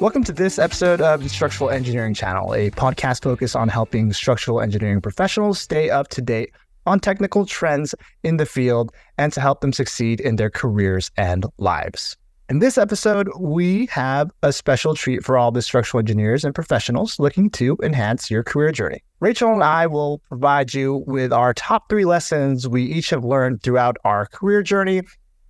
Welcome to this episode of the Structural Engineering Channel, a podcast focused on helping structural engineering professionals stay up to date on technical trends in the field and to help them succeed in their careers and lives. In this episode, we have a special treat for all the structural engineers and professionals looking to enhance your career journey. Rachel and I will provide you with our top three lessons we each have learned throughout our career journey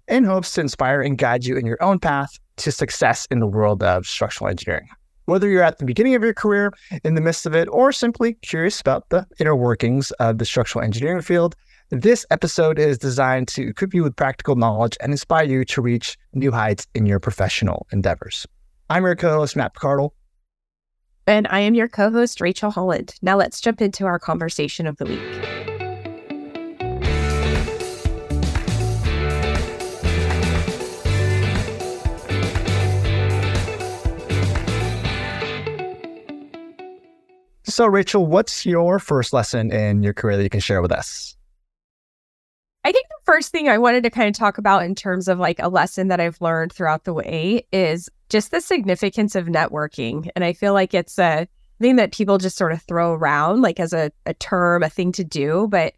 in hopes to inspire and guide you in your own path to success in the world of structural engineering. Whether you're at the beginning of your career, in the midst of it, or simply curious about the inner workings of the structural engineering field, this episode is designed to equip you with practical knowledge and inspire you to reach new heights in your professional endeavors. I'm your co host, Mat Picardal. And I am your co host, Rachel Holland. Now let's jump into our conversation of the week. So, Rachel, what's your first lesson in your career that you can share with us? I think the first thing I wanted to kind of talk about in terms of like a lesson that I've learned throughout the way is just the significance of networking. And I feel like it's a thing that people just sort of throw around like as a, a term, a thing to do. But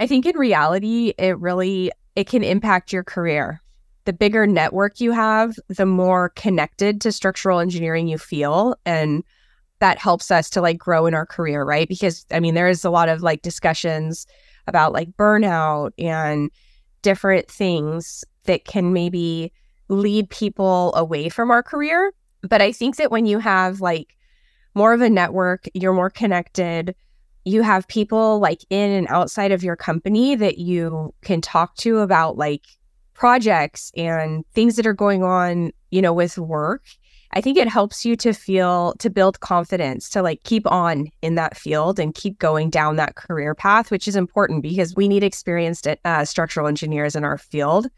I think in reality, it really it can impact your career. The bigger network you have, the more connected to structural engineering you feel. And that helps us to like grow in our career, right? Because I mean, there is a lot of like discussions about like burnout and different things that can maybe lead people away from our career. But I think that when you have like more of a network, you're more connected, you have people like in and outside of your company that you can talk to about like projects and things that are going on, you know, with work I think it helps you to feel to build confidence to like keep on in that field and keep going down that career path, which is important because we need experienced uh, structural engineers in our field.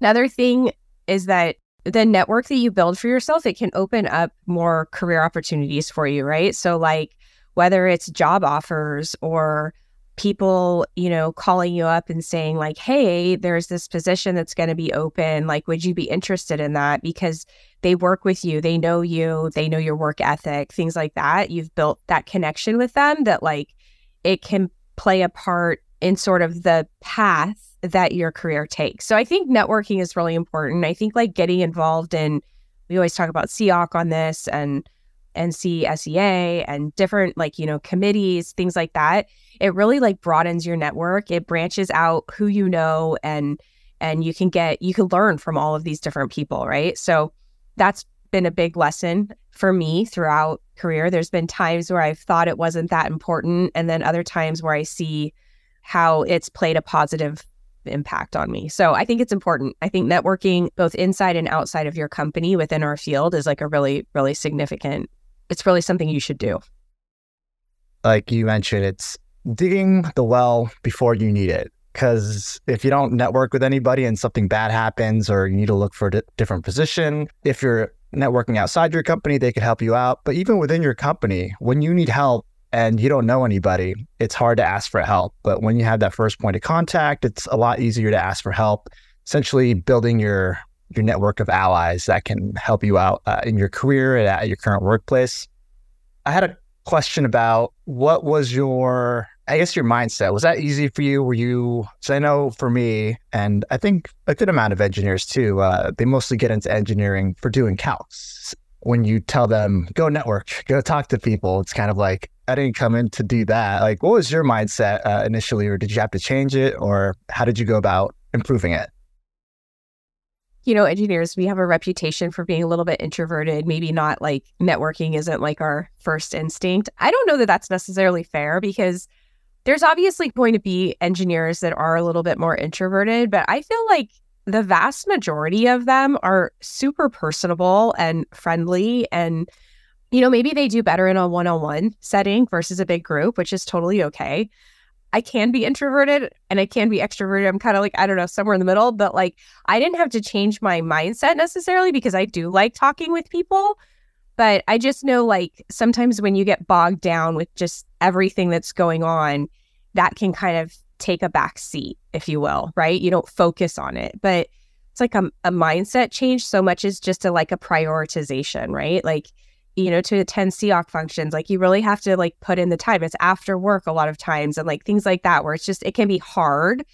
Another thing is that the network that you build for yourself, it can open up more career opportunities for you, right? So, like whether it's job offers or people, you know, calling you up and saying, like, hey, there's this position that's going to be open. Like, would you be interested in that? Because they work with you, they know you, they know your work ethic, things like that. You've built that connection with them that, like, it can play a part in sort of the path that your career takes. So I think networking is really important. I think like getting involved in, we always talk about SEAOC on this and NCSEA and different like, you know, committees, things like that. It really like broadens your network. It branches out who you know and and you can get you can learn from all of these different people, right? So that's been a big lesson for me throughout career. There's been times where I've thought it wasn't that important and then other times where I see how it's played a positive impact on me. So I think it's important. I think networking both inside and outside of your company within our field is like a really really significant it's really something you should do. Like you mentioned, it's digging the well before you need it. Because if you don't network with anybody and something bad happens, or you need to look for a different position, if you're networking outside your company, they could help you out. But even within your company, when you need help and you don't know anybody, it's hard to ask for help. But when you have that first point of contact, it's a lot easier to ask for help. Essentially, building your your network of allies that can help you out uh, in your career at your current workplace. I had a question about what was your, I guess, your mindset. Was that easy for you? Were you, so I know for me, and I think a good amount of engineers too, uh, they mostly get into engineering for doing calcs. When you tell them, go network, go talk to people, it's kind of like, I didn't come in to do that. Like, what was your mindset uh, initially, or did you have to change it, or how did you go about improving it? You know, engineers, we have a reputation for being a little bit introverted, maybe not like networking isn't like our first instinct. I don't know that that's necessarily fair because there's obviously going to be engineers that are a little bit more introverted, but I feel like the vast majority of them are super personable and friendly and you know maybe they do better in a one-on-one setting versus a big group which is totally okay i can be introverted and i can be extroverted i'm kind of like i don't know somewhere in the middle but like i didn't have to change my mindset necessarily because i do like talking with people but i just know like sometimes when you get bogged down with just everything that's going on that can kind of take a back seat, if you will, right? You don't focus on it, but it's like a, a mindset change so much as just a like a prioritization, right? Like, you know, to attend SEAOC functions, like you really have to like put in the time. It's after work a lot of times and like things like that, where it's just, it can be hard.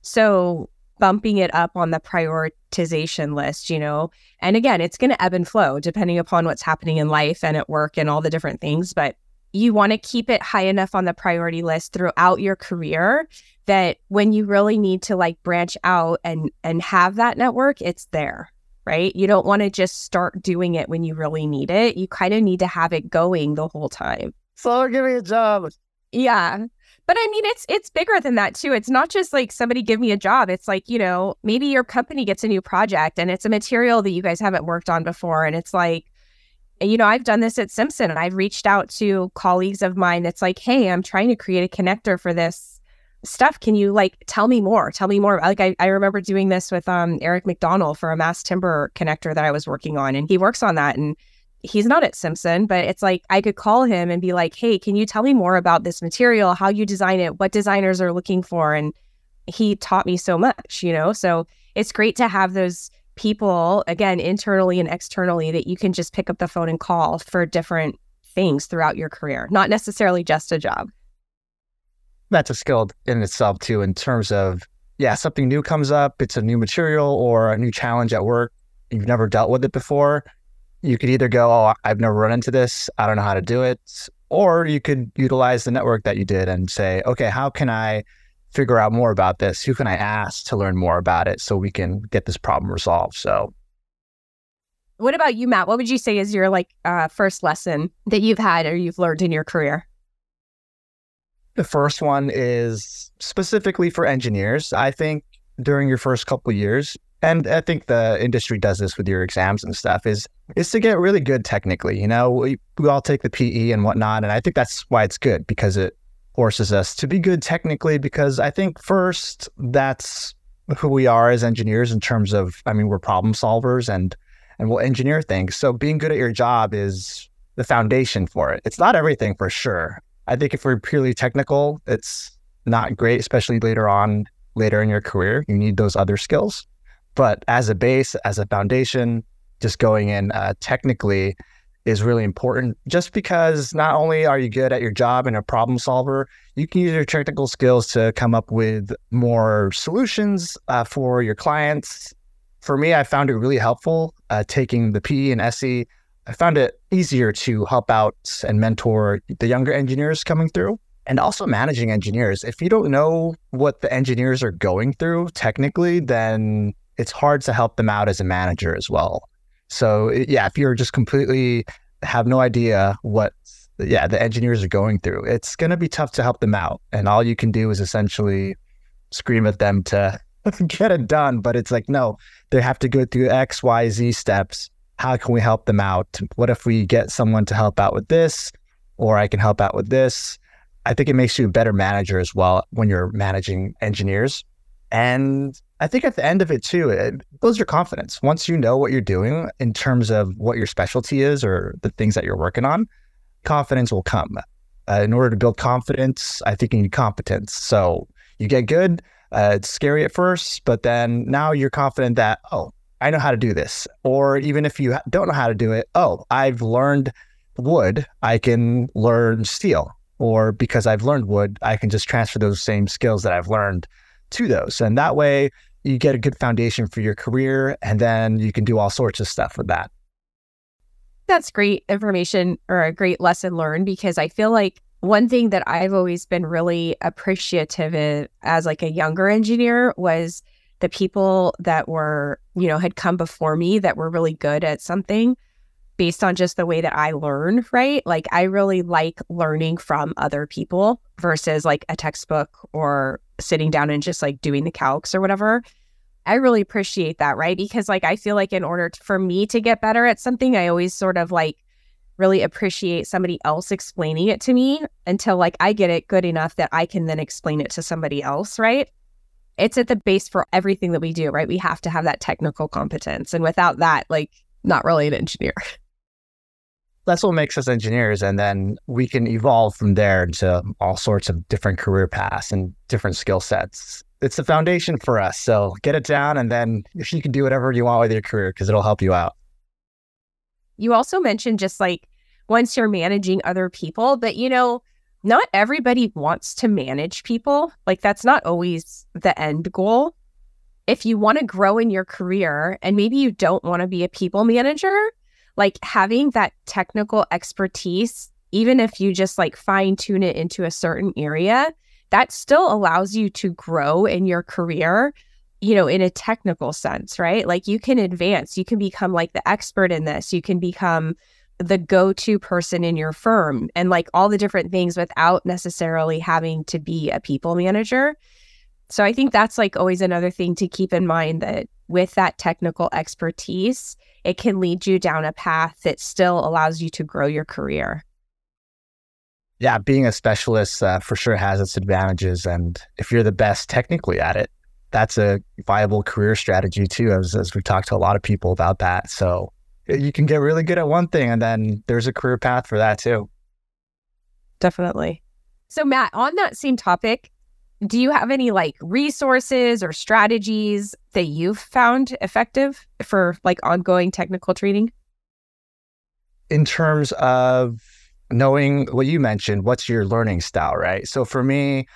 So bumping it up on the prioritization list, you know, and again, it's going to ebb and flow depending upon what's happening in life and at work and all the different things. But you want to keep it high enough on the priority list throughout your career that when you really need to like branch out and and have that network it's there right? You don't want to just start doing it when you really need it. You kind of need to have it going the whole time. So give me a job. Yeah. But i mean it's it's bigger than that too. It's not just like somebody give me a job. It's like you know maybe your company gets a new project and it's a material that you guys haven't worked on before and it's like you know, I've done this at Simpson and I've reached out to colleagues of mine. That's like, hey, I'm trying to create a connector for this stuff. Can you like tell me more? Tell me more. Like I, I remember doing this with um Eric McDonald for a mass timber connector that I was working on. And he works on that. And he's not at Simpson, but it's like I could call him and be like, hey, can you tell me more about this material, how you design it, what designers are looking for? And he taught me so much, you know? So it's great to have those people, again, internally and externally, that you can just pick up the phone and call for different things throughout your career, not necessarily just a job. That's a skill in itself, too, in terms of, yeah, something new comes up, it's a new material or a new challenge at work. You've never dealt with it before. You could either go, Oh, I've never run into this. I don't know how to do it. Or you could utilize the network that you did and say, Okay, how can I figure out more about this? Who can I ask to learn more about it so we can get this problem resolved? So, what about you, Mat? What would you say is your like uh, first lesson that you've had or you've learned in your career? The first one is specifically for engineers. I think during your first couple years, and I think the industry does this with your exams and stuff, is is to get really good technically. You know, we, we all take the PE and whatnot, and I think that's why it's good because it forces us to be good technically because I think first that's who we are as engineers in terms of I mean we're problem solvers and and we'll engineer things. So being good at your job is the foundation for it. It's not everything for sure. I think if we're purely technical, it's not great, especially later on, later in your career. You need those other skills. But as a base, as a foundation, just going in uh, technically is really important just because not only are you good at your job and a problem solver, you can use your technical skills to come up with more solutions uh, for your clients. For me, I found it really helpful uh, taking the PE and SE. I found it easier to help out and mentor the younger engineers coming through and also managing engineers. If you don't know what the engineers are going through technically, then it's hard to help them out as a manager as well. So yeah, if you're just completely have no idea what yeah the engineers are going through, it's going to be tough to help them out. And all you can do is essentially scream at them to get it done. But it's like no, they have to go through X, Y, Z steps. How can we help them out? What if we get someone to help out with this, or I can help out with this? I think it makes you a better manager as well when you're managing engineers. And I think at the end of it too, it builds your confidence. Once you know what you're doing in terms of what your specialty is or the things that you're working on, confidence will come. Uh, in order to build confidence, I think you need competence. So you get good. Uh, it's scary at first, but then now you're confident that, oh, I know how to do this. Or even if you don't know how to do it, oh, I've learned wood, I can learn steel. Or because I've learned wood, I can just transfer those same skills that I've learned to those. And that way you get a good foundation for your career and then you can do all sorts of stuff with that. That's great information or a great lesson learned because I feel like one thing that I've always been really appreciative of as like a younger engineer was the people that were, you know, had come before me that were really good at something based on just the way that I learn, right? Like I really like learning from other people versus like a textbook or sitting down and just like doing the calcs or whatever. I really appreciate that, right? Because like I feel like in order to, for me to get better at something, I always sort of like really appreciate somebody else explaining it to me until like I get it good enough that I can then explain it to somebody else, right? It's at the base for everything that we do, right? We have to have that technical competence. And without that, like not really an engineer. That's what makes us engineers. And then we can evolve from there to all sorts of different career paths and different skill sets. It's the foundation for us. So get it down. And then if you can do whatever you want with your career, because it'll help you out. You also mentioned just like once you're managing other people, but you know, not everybody wants to manage people. Like that's not always the end goal. If you want to grow in your career and maybe you don't want to be a people manager, like having that technical expertise, even if you just like fine tune it into a certain area, that still allows you to grow in your career, you know, in a technical sense, right? Like you can advance, you can become like the expert in this, you can become the go to person in your firm and like all the different things without necessarily having to be a people manager. So I think that's like always another thing to keep in mind that with that technical expertise, it can lead you down a path that still allows you to grow your career. Yeah, being a specialist uh, for sure has its advantages. And if you're the best technically at it, that's a viable career strategy too, as, as we've talked to a lot of people about that. So you can get really good at one thing and then there's a career path for that too. Definitely. So, Mat, on that same topic, do you have any like resources or strategies that you've found effective for like ongoing technical training? In terms of knowing what you mentioned, what's your learning style, right? So for me,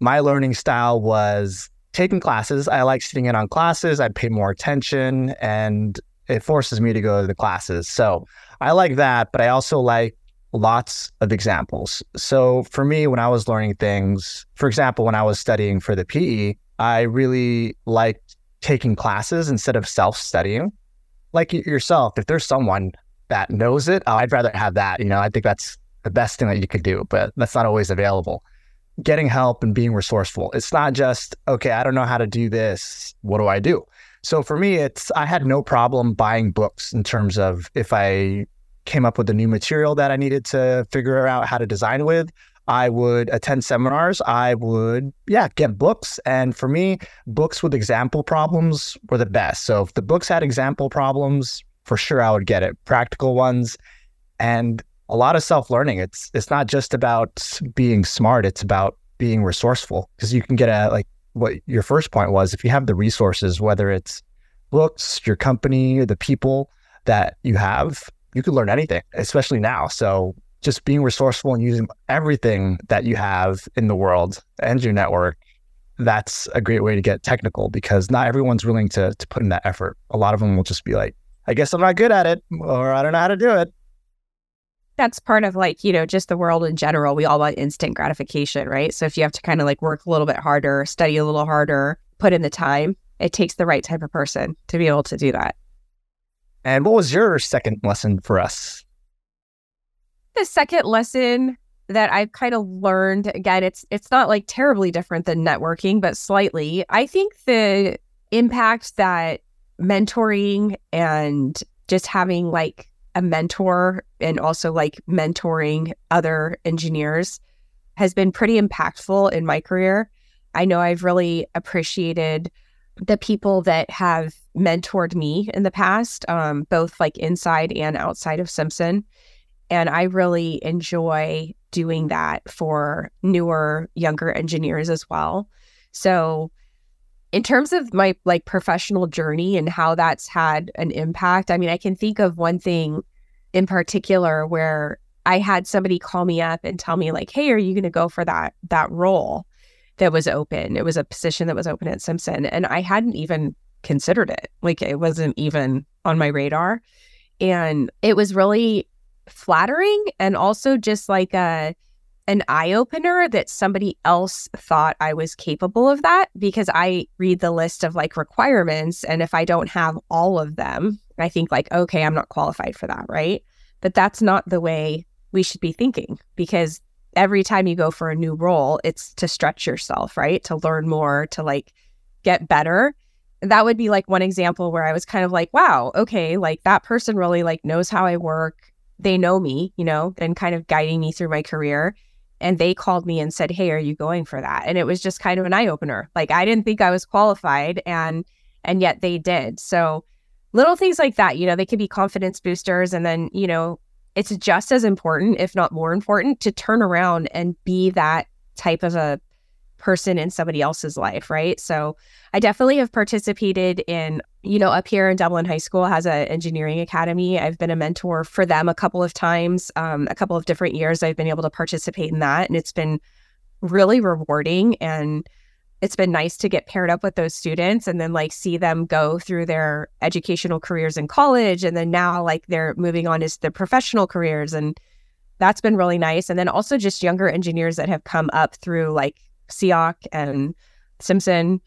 my learning style was taking classes. I like sitting in on classes. I'd pay more attention and it forces me to go to the classes. So I like that, but I also like lots of examples. So for me, when I was learning things, for example, when I was studying for the PE, I really liked taking classes instead of self studying. Like yourself, if there's someone that knows it, oh, I'd rather have that. You know, I think that's the best thing that you could do, but that's not always available. Getting help and being resourceful. It's not just, okay, I don't know how to do this. What do I do? So for me, it's I had no problem buying books in terms of if I came up with a new material that I needed to figure out how to design with. I would attend seminars. I would, yeah, get books. And for me, books with example problems were the best. So if the books had example problems, for sure I would get it. Practical ones and a lot of self-learning. It's it's not just about being smart, it's about being resourceful because you can get a like what your first point was if you have the resources, whether it's books, your company, the people that you have, you can learn anything, especially now. So just being resourceful and using everything that you have in the world and your network, that's a great way to get technical because not everyone's willing to to put in that effort. A lot of them will just be like, I guess I'm not good at it or I don't know how to do it that's part of like, you know, just the world in general. We all want instant gratification, right? So if you have to kind of like work a little bit harder, study a little harder, put in the time, it takes the right type of person to be able to do that. And what was your second lesson for us? The second lesson that I've kind of learned again, it's it's not like terribly different than networking, but slightly. I think the impact that mentoring and just having like a mentor and also like mentoring other engineers has been pretty impactful in my career. I know I've really appreciated the people that have mentored me in the past, um, both like inside and outside of Simpson. And I really enjoy doing that for newer, younger engineers as well. So, in terms of my like professional journey and how that's had an impact, I mean, I can think of one thing in particular where I had somebody call me up and tell me like, "Hey, are you going to go for that that role that was open? It was a position that was open at Simpson, and I hadn't even considered it. Like it wasn't even on my radar, and it was really flattering and also just like a an eye opener that somebody else thought I was capable of that because I read the list of like requirements. And if I don't have all of them, I think like, okay, I'm not qualified for that, right? But that's not the way we should be thinking because every time you go for a new role, it's to stretch yourself, right? To learn more, to like get better. That would be like one example where I was kind of like, wow, okay, like that person really like knows how I work. They know me, you know, and kind of guiding me through my career. And they called me and said, Hey, are you going for that? And it was just kind of an eye opener. Like I didn't think I was qualified and and yet they did. So little things like that, you know, they can be confidence boosters. And then, you know, it's just as important, if not more important, to turn around and be that type of a person in somebody else's life, right? So I definitely have participated in, you know, up here in Dublin High School has an engineering academy. I've been a mentor for them a couple of times, um, a couple of different years. I've been able to participate in that, and it's been really rewarding and it's been nice to get paired up with those students and then like see them go through their educational careers in college and then now like they're moving on to their professional careers and that's been really nice and then also just younger engineers that have come up through like SEAOC and Simpson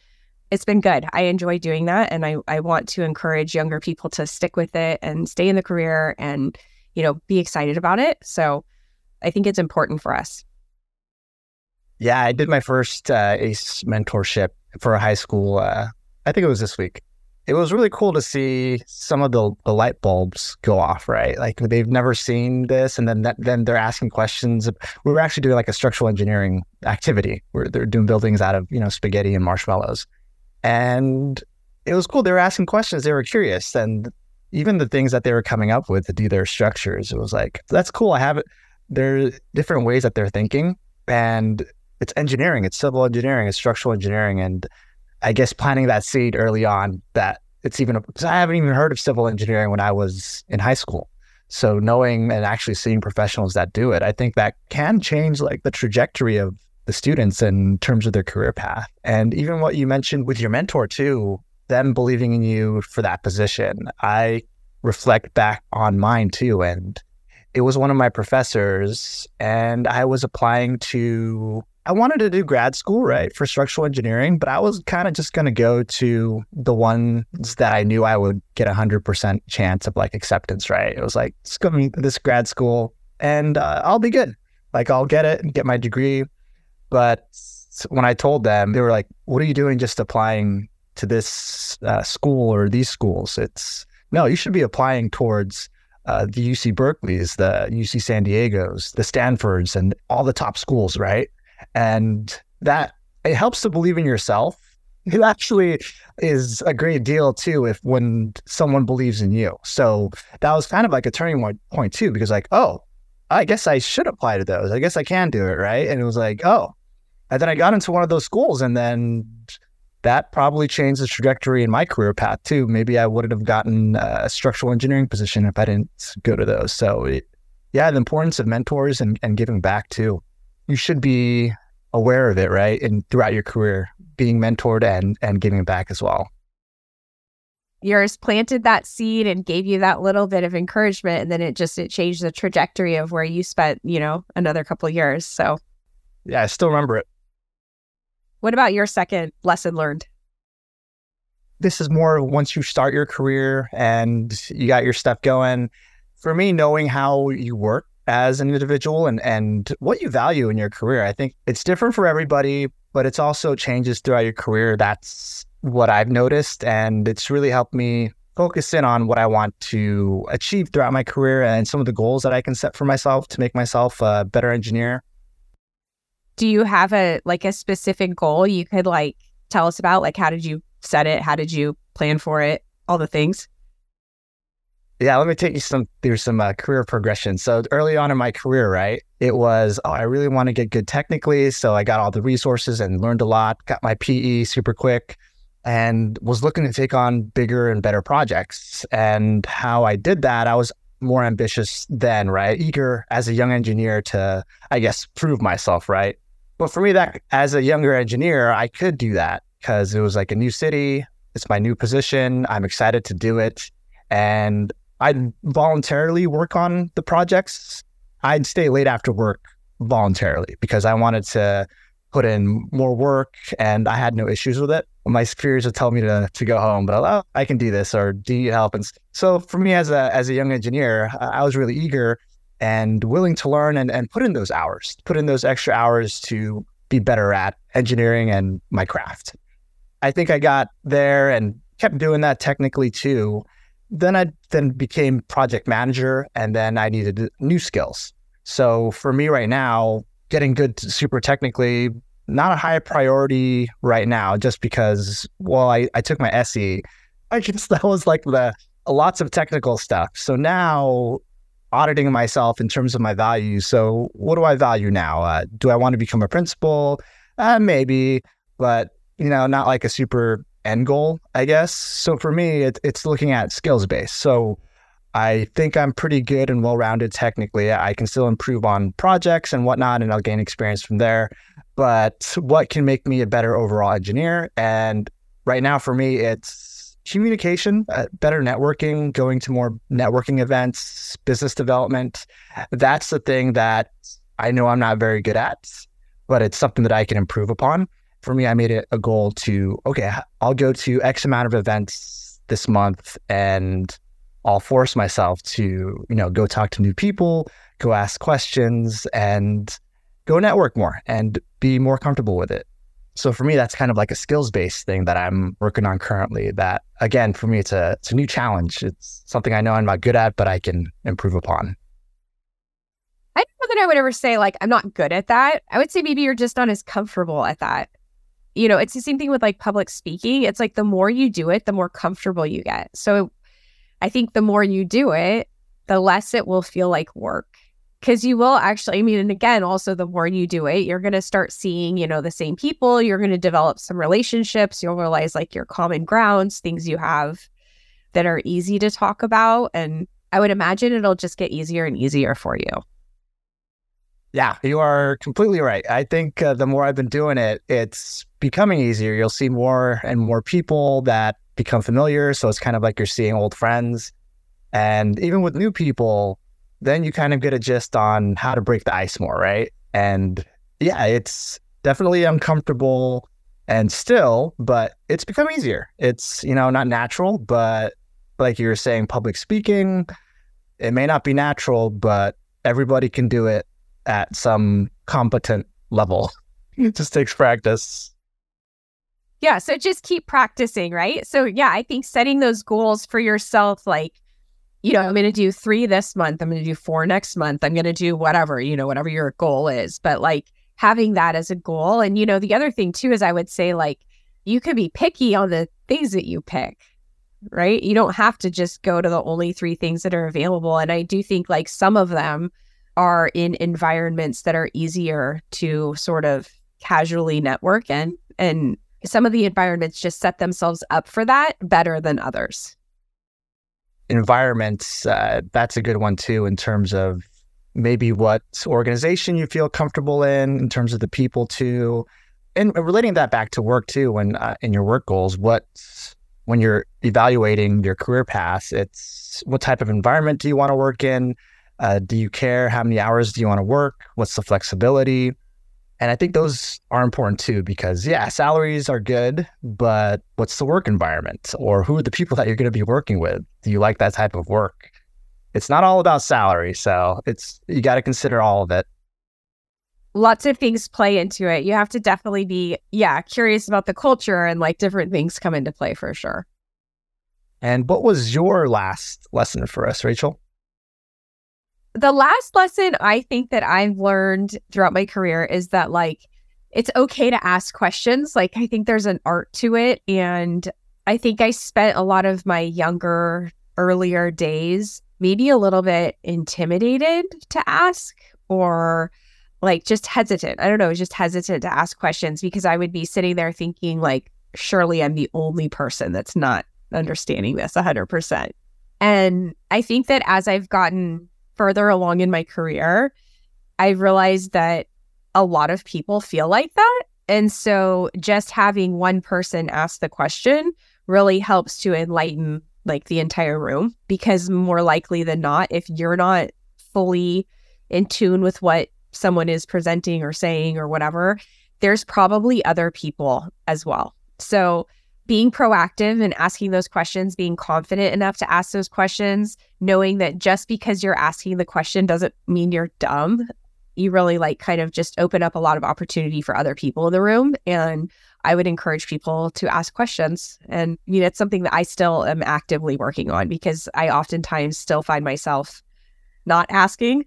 it's been good i enjoy doing that and I, I want to encourage younger people to stick with it and stay in the career and you know be excited about it so i think it's important for us yeah, I did my first uh, ACE mentorship for a high school. Uh, I think it was this week. It was really cool to see some of the, the light bulbs go off, right? Like they've never seen this, and then that, then they're asking questions. We were actually doing like a structural engineering activity where they're doing buildings out of you know spaghetti and marshmallows, and it was cool. They were asking questions. They were curious, and even the things that they were coming up with to do their structures, it was like that's cool. I have it. There are different ways that they're thinking, and it's engineering, it's civil engineering, it's structural engineering, and I guess planting that seed early on that it's even because I haven't even heard of civil engineering when I was in high school. So knowing and actually seeing professionals that do it, I think that can change like the trajectory of the students in terms of their career path. And even what you mentioned with your mentor too, them believing in you for that position. I reflect back on mine too. And it was one of my professors, and I was applying to I wanted to do grad school, right, for structural engineering, but I was kind of just going to go to the ones that I knew I would get a 100% chance of like acceptance, right? It was like, it's going to this grad school and uh, I'll be good. Like, I'll get it and get my degree. But when I told them, they were like, what are you doing just applying to this uh, school or these schools? It's no, you should be applying towards uh, the UC Berkeley's, the UC San Diego's, the Stanfords, and all the top schools, right? And that it helps to believe in yourself. It actually is a great deal too if when someone believes in you. So that was kind of like a turning point too, because like, oh, I guess I should apply to those. I guess I can do it, right? And it was like, oh, and then I got into one of those schools, and then that probably changed the trajectory in my career path too. Maybe I wouldn't have gotten a structural engineering position if I didn't go to those. So, it, yeah, the importance of mentors and, and giving back too you should be aware of it, right? And throughout your career, being mentored and and giving back as well. Yours planted that seed and gave you that little bit of encouragement, and then it just it changed the trajectory of where you spent, you know, another couple of years. So, yeah, I still remember it. What about your second lesson learned? This is more once you start your career and you got your stuff going. For me, knowing how you work as an individual and and what you value in your career. I think it's different for everybody, but it's also changes throughout your career. That's what I've noticed and it's really helped me focus in on what I want to achieve throughout my career and some of the goals that I can set for myself to make myself a better engineer. Do you have a like a specific goal you could like tell us about? Like how did you set it? How did you plan for it? All the things? Yeah, let me take you some through some uh, career progression. So early on in my career, right, it was oh, I really want to get good technically, so I got all the resources and learned a lot. Got my PE super quick, and was looking to take on bigger and better projects. And how I did that, I was more ambitious then, right? Eager as a young engineer to, I guess, prove myself, right? But for me, that as a younger engineer, I could do that because it was like a new city, it's my new position. I'm excited to do it. And I'd voluntarily work on the projects. I'd stay late after work voluntarily because I wanted to put in more work and I had no issues with it. my superiors would tell me to to go home, but oh, I can do this, or do you help? And so for me as a as a young engineer, I was really eager and willing to learn and, and put in those hours, put in those extra hours to be better at engineering and my craft. I think I got there and kept doing that technically too. Then I then became project manager and then I needed new skills. So for me right now, getting good super technically, not a high priority right now, just because, well, I, I took my SE. I just, that was like the lots of technical stuff. So now auditing myself in terms of my values. So what do I value now? Uh, do I want to become a principal? Uh, maybe, but you know, not like a super end goal, I guess. So for me, it, it's looking at skills based. So I think I'm pretty good and well rounded technically. I can still improve on projects and whatnot, and I'll gain experience from there. But what can make me a better overall engineer? And right now, for me, it's communication, uh, better networking, going to more networking events, business development. That's the thing that I know I'm not very good at, but it's something that I can improve upon. For me, I made it a goal to, okay, I'll go to X amount of events this month and I'll force myself to, you know, go talk to new people, go ask questions and go network more and be more comfortable with it. So for me, that's kind of like a skills based thing that I'm working on currently. That again, for me, it's a it's a new challenge. It's something I know I'm not good at, but I can improve upon. I don't know that I would ever say like I'm not good at that. I would say maybe you're just not as comfortable at that. You know, it's the same thing with like public speaking. It's like the more you do it, the more comfortable you get. So I think the more you do it, the less it will feel like work. Because you will actually, I mean, and again, also the more you do it, you're going to start seeing, you know, the same people. You're going to develop some relationships. You'll realize like your common grounds, things you have that are easy to talk about. And I would imagine it'll just get easier and easier for you. Yeah, you are completely right. I think uh, the more I've been doing it, it's becoming easier. You'll see more and more people that become familiar. So it's kind of like you're seeing old friends. And even with new people, then you kind of get a gist on how to break the ice more, right? And yeah, it's definitely uncomfortable and still, but it's become easier. It's, you know, not natural, but like you were saying, public speaking, it may not be natural, but everybody can do it at some competent level. It just takes practice. Yeah. So just keep practicing, right? So, yeah, I think setting those goals for yourself, like, you know, I'm going to do three this month, I'm going to do four next month, I'm going to do whatever, you know, whatever your goal is. But like having that as a goal. And, you know, the other thing too is I would say, like, you could be picky on the things that you pick, right? You don't have to just go to the only three things that are available. And I do think like some of them are in environments that are easier to sort of casually network in. And some of the environments just set themselves up for that better than others. Environments, uh, that's a good one too, in terms of maybe what organization you feel comfortable in, in terms of the people too. And relating that back to work too, when uh, in your work goals, what when you're evaluating your career path, it's what type of environment do you want to work in? Uh, do you care how many hours do you want to work? What's the flexibility? And I think those are important too, because yeah, salaries are good, but what's the work environment or who are the people that you're going to be working with? Do you like that type of work? It's not all about salary. So it's, you got to consider all of it. Lots of things play into it. You have to definitely be, yeah, curious about the culture and like different things come into play for sure. And what was your last lesson for us, Rachel? The last lesson I think that I've learned throughout my career is that like it's okay to ask questions. Like I think there's an art to it and I think I spent a lot of my younger earlier days maybe a little bit intimidated to ask or like just hesitant. I don't know, just hesitant to ask questions because I would be sitting there thinking like surely I'm the only person that's not understanding this 100%. And I think that as I've gotten further along in my career, I realized that a lot of people feel like that. And so just having one person ask the question really helps to enlighten like the entire room because more likely than not, if you're not fully in tune with what someone is presenting or saying or whatever, there's probably other people as well. So being proactive and asking those questions, being confident enough to ask those questions, knowing that just because you're asking the question doesn't mean you're dumb. You really like kind of just open up a lot of opportunity for other people in the room. And I would encourage people to ask questions. And you know, it's something that I still am actively working on because I oftentimes still find myself not asking.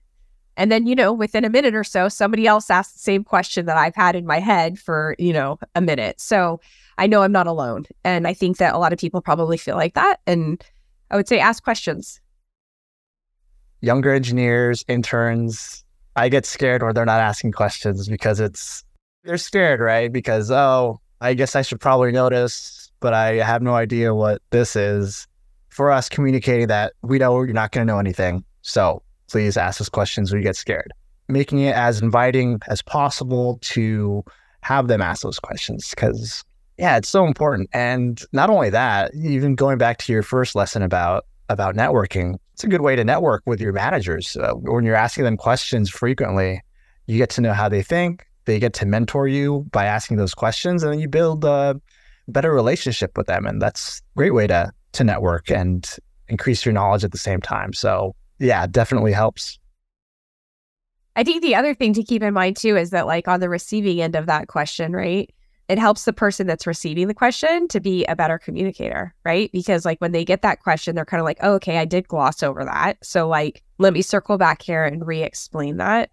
And then, you know, within a minute or so, somebody else asks the same question that I've had in my head for, you know, a minute. So I know I'm not alone. And I think that a lot of people probably feel like that. And I would say ask questions. Younger engineers, interns, I get scared when they're not asking questions because it's, they're scared, right? Because, oh, I guess I should probably notice, but I have no idea what this is. For us, communicating that we know you're not going to know anything. So please ask us questions when you get scared. Making it as inviting as possible to have them ask those questions because yeah, it's so important. And not only that, even going back to your first lesson about about networking, it's a good way to network with your managers. Uh, when you're asking them questions frequently, you get to know how they think. They get to mentor you by asking those questions, and then you build a better relationship with them. And that's a great way to to network and increase your knowledge at the same time. So yeah, definitely helps. I think the other thing to keep in mind too is that like on the receiving end of that question, right? It helps the person that's receiving the question to be a better communicator, right? Because like when they get that question, they're kind of like, oh, okay, I did gloss over that. So like, let me circle back here and re-explain that.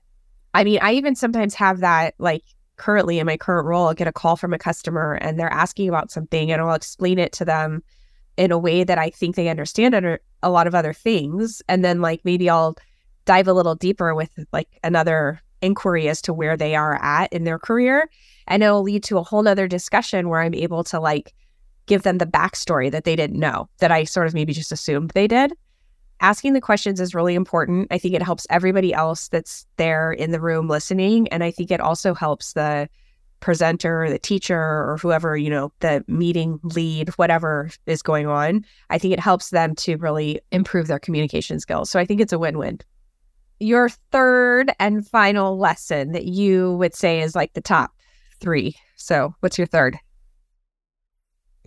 I mean, I even sometimes have that like currently in my current role, I'll get a call from a customer and they're asking about something and I'll explain it to them in a way that I think they understand under a lot of other things. And then like maybe I'll dive a little deeper with like another inquiry as to where they are at in their career and it'll lead to a whole nother discussion where I'm able to like give them the backstory that they didn't know that I sort of maybe just assumed they did. Asking the questions is really important. I think it helps everybody else that's there in the room listening. And I think it also helps the presenter, the teacher, or whoever, you know, the meeting lead, whatever is going on. I think it helps them to really improve their communication skills. So I think it's a win win. Your third and final lesson that you would say is like the top three. So, what's your third?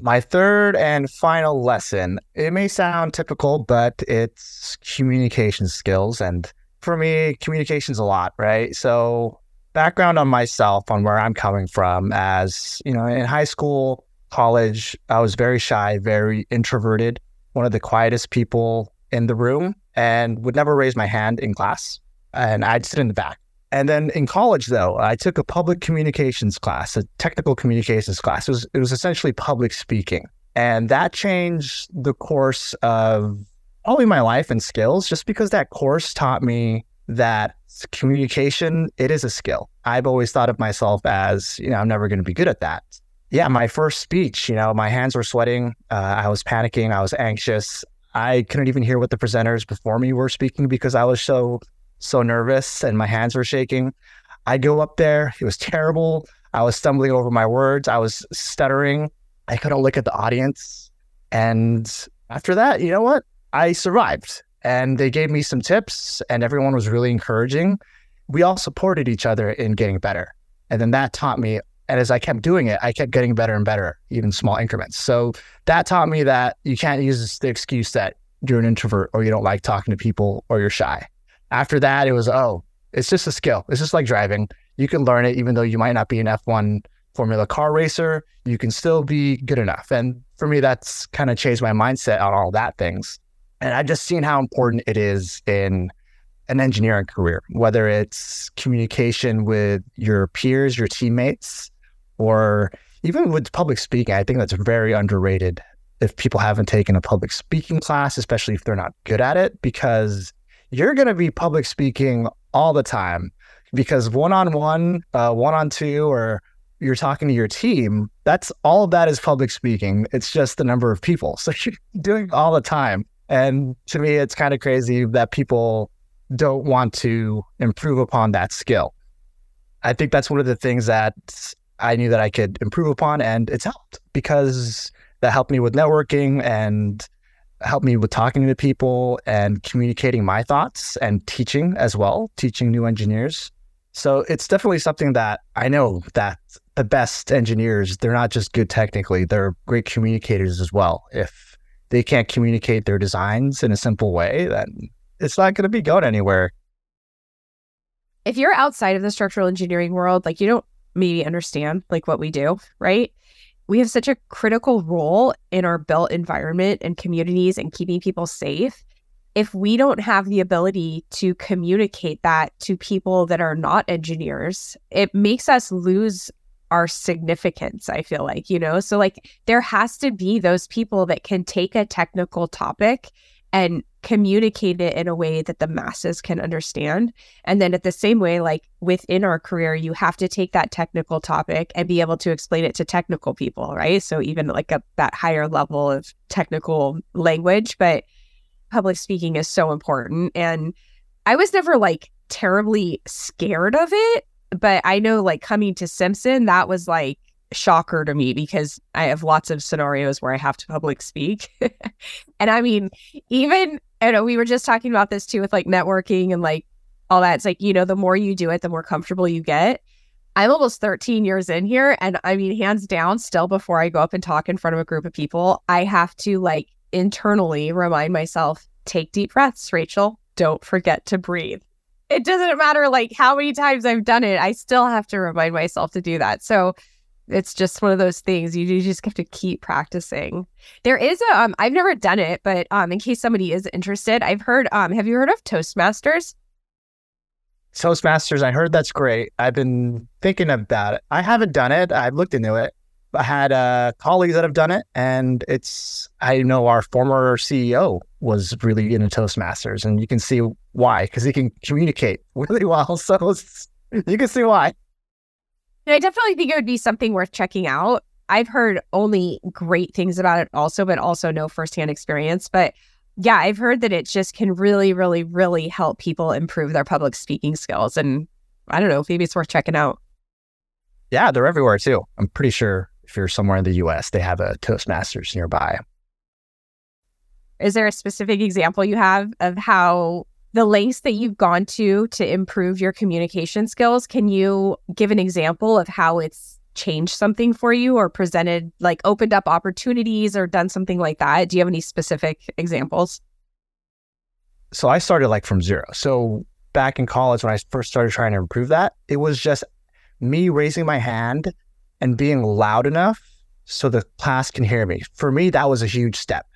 My third and final lesson, it may sound typical, but it's communication skills. And for me, communication's a lot, right? So, background on myself, on where I'm coming from, as you know, in high school, college, I was very shy, very introverted, one of the quietest people in the room, and would never raise my hand in class. And I'd sit in the back. And then in college, though, I took a public communications class, a technical communications class. It was, it was essentially public speaking. And that changed the course of probably my life and skills just because that course taught me that communication, it is a skill. I've always thought of myself as, you know, I'm never going to be good at that. Yeah, my first speech, you know, my hands were sweating. Uh, I was panicking. I was anxious. I couldn't even hear what the presenters before me were speaking because I was so so nervous and my hands were shaking. I go up there. It was terrible. I was stumbling over my words. I was stuttering. I couldn't look at the audience. And after that, you know what? I survived. And they gave me some tips, and everyone was really encouraging. We all supported each other in getting better. And then that taught me. And as I kept doing it, I kept getting better and better, even small increments. So that taught me that you can't use the excuse that you're an introvert or you don't like talking to people or you're shy. After that, it was, oh, it's just a skill. It's just like driving. You can learn it, even though you might not be an F1 Formula car racer, you can still be good enough. And for me, that's kind of changed my mindset on all that things. And I've just seen how important it is in an engineering career, whether it's communication with your peers, your teammates, or even with public speaking. I think that's very underrated if people haven't taken a public speaking class, especially if they're not good at it, because you're going to be public speaking all the time because one on uh, one, one on two, or you're talking to your team, that's all of that is public speaking. It's just the number of people. So you're doing all the time. And to me, it's kind of crazy that people don't want to improve upon that skill. I think that's one of the things that I knew that I could improve upon, and it's helped because that helped me with networking and helped me with talking to people and communicating my thoughts and teaching as well, teaching new engineers. So it's definitely something that I know that the best engineers, they're not just good technically, they're great communicators as well. If they can't communicate their designs in a simple way, then it's not going to be going anywhere. If you're outside of the structural engineering world, like you don't maybe understand like what we do, right? We have such a critical role in our built environment and communities and keeping people safe. If we don't have the ability to communicate that to people that are not engineers, it makes us lose our significance, I feel like, you know? So, like, there has to be those people that can take a technical topic and communicate it in a way that the masses can understand. And then, at the same way, like within our career, you have to take that technical topic and be able to explain it to technical people, right? So, even like a, that higher level of technical language, but public speaking is so important. And I was never like terribly scared of it but I know like coming to Simpson, that was like a shocker to me because I have lots of scenarios where I have to public speak. and I mean, even I know we were just talking about this too with like networking and like all that. It's like, you know, the more you do it, the more comfortable you get. I'm almost 13 years in here. And I mean, hands down, still before I go up and talk in front of a group of people, I have to like internally remind myself take deep breaths, Rachel. Don't forget to breathe it doesn't matter like how many times I've done it, I still have to remind myself to do that. So it's just one of those things you, you just have to keep practicing. There is a um I've never done it, but um in case somebody is interested, I've heard um have you heard of Toastmasters? Toastmasters, I heard that's great. I've been thinking about it. I haven't done it. I've looked into it. I had uh, colleagues that have done it, and it's I know our former CEO was really into Toastmasters, and you can see why because he can communicate really well. So you can see why. I definitely think it would be something worth checking out. I've heard only great things about it, also, but also no firsthand experience. But yeah, I've heard that it just can really, really, really help people improve their public speaking skills. And I don't know, maybe it's worth checking out. Yeah, they're everywhere too. I'm pretty sure if you're somewhere in the US, they have a Toastmasters nearby. Is there a specific example you have of how the lengths that you've gone to to improve your communication skills? Can you give an example of how it's changed something for you or presented, like opened up opportunities or done something like that? Do you have any specific examples? So I started like from zero. So back in college, when I first started trying to improve that, it was just me raising my hand and being loud enough so the class can hear me. For me, that was a huge step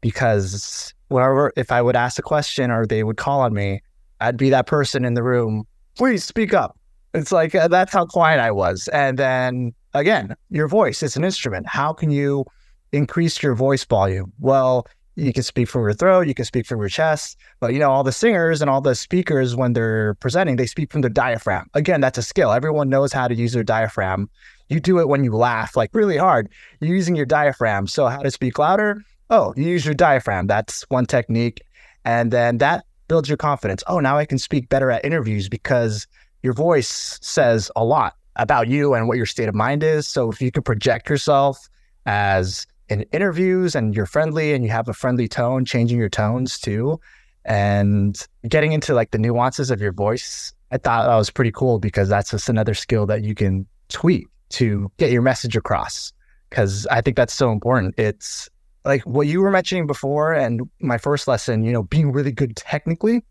because whenever, if I would ask a question or they would call on me, I'd be that person in the room, please speak up. It's like, uh, that's how quiet I was. And then again, your voice is an instrument. How can you increase your voice volume? Well, you can speak from your throat, you can speak from your chest, but you know, all the singers and all the speakers, when they're presenting, they speak from their diaphragm. Again, that's a skill. Everyone knows how to use their diaphragm. You do it when you laugh, like really hard. You're using your diaphragm. So, how to speak louder? Oh, you use your diaphragm. That's one technique. And then that builds your confidence. Oh, now I can speak better at interviews because your voice says a lot about you and what your state of mind is. So, if you can project yourself as in interviews and you're friendly and you have a friendly tone, changing your tones too, and getting into like the nuances of your voice, I thought that was pretty cool because that's just another skill that you can tweak to get your message across because I think that's so important. It's like what you were mentioning before and my first lesson, you know, being really good technically.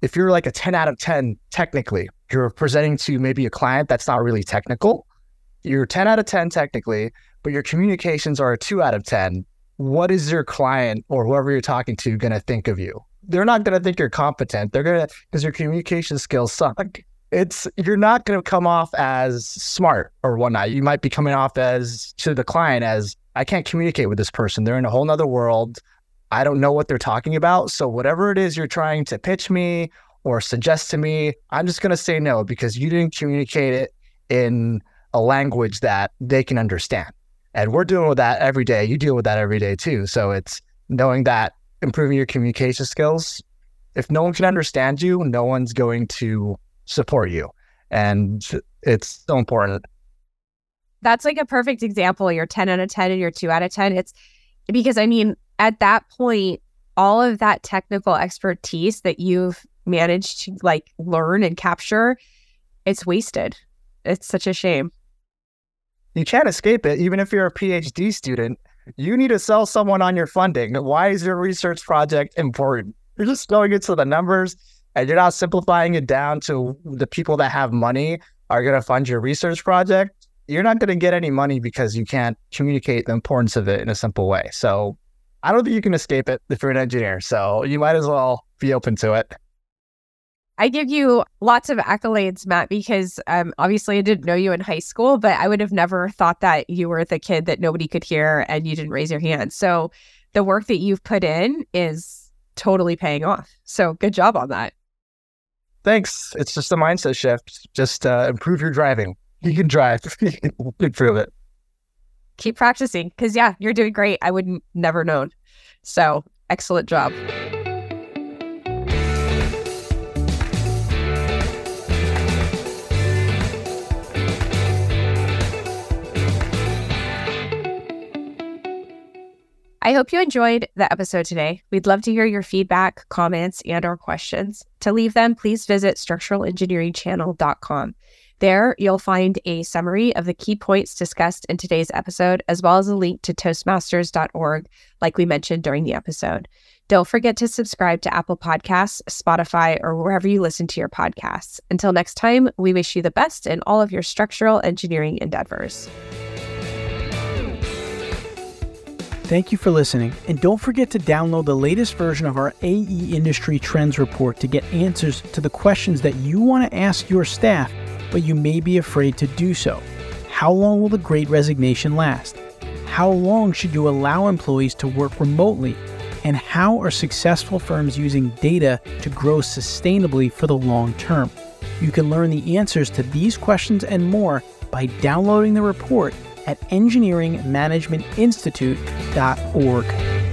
If you're like a 10 out of 10 technically, you're presenting to maybe a client that's not really technical. You're 10 out of 10 technically, but your communications are a 2 out of 10. What is your client or whoever you're talking to going to think of you? They're not going to think you're competent. They're going to, because your communication skills suck it's you're not going to come off as smart or whatnot. You might be coming off as to the client as I can't communicate with this person. They're in a whole nother world. I don't know what they're talking about. So whatever it is you're trying to pitch me or suggest to me, I'm just going to say no because you didn't communicate it in a language that they can understand. And we're dealing with that every day. You deal with that every day too. So it's knowing that improving your communication skills. If no one can understand you, no one's going to support you. And it's so important. That's like a perfect example. You're 10 out of 10 and you're 2 out of 10. It's because I mean, at that point, all of that technical expertise that you've managed to like learn and capture, it's wasted. It's such a shame. you can't escape it. Even if you're a PhD student, you need to sell someone on your funding. Why is your research project important? You're just going into the numbers and you're not simplifying it down to the people that have money are going to fund your research project. You're not going to get any money because you can't communicate the importance of it in a simple way. So I don't think you can escape it if you're an engineer. So you might as well be open to it. I give you lots of accolades, Mat, because um, obviously I didn't know you in high school, but I would have never thought that you were the kid that nobody could hear and you didn't raise your hand. So the work that you've put in is totally paying off. So good job on that. Thanks. It's just a mindset shift. Just uh, improve your driving. You can drive. improve it. Keep practicing because, yeah, you're doing great. I would never known. So excellent job. I hope you enjoyed the episode today. We'd love to hear your feedback, comments, and or questions. To leave them, please visit structuralengineeringchannel.com. There, you'll find a summary of the key points discussed in today's episode, as well as a link to toastmasters.org, like we mentioned during the episode. Don't forget to subscribe to Apple Podcasts, Spotify, or wherever you listen to your podcasts. Until next time, we wish you the best in all of your structural engineering endeavors. Thank you for listening, and don't forget to download the latest version of our AE Industry Trends Report to get answers to the questions that you want to ask your staff, but you may be afraid to do so. How long will the great resignation last? How long should you allow employees to work remotely? And how are successful firms using data to grow sustainably for the long term? You can learn the answers to these questions and more by downloading the report at engineeringmanagementinstitute.org.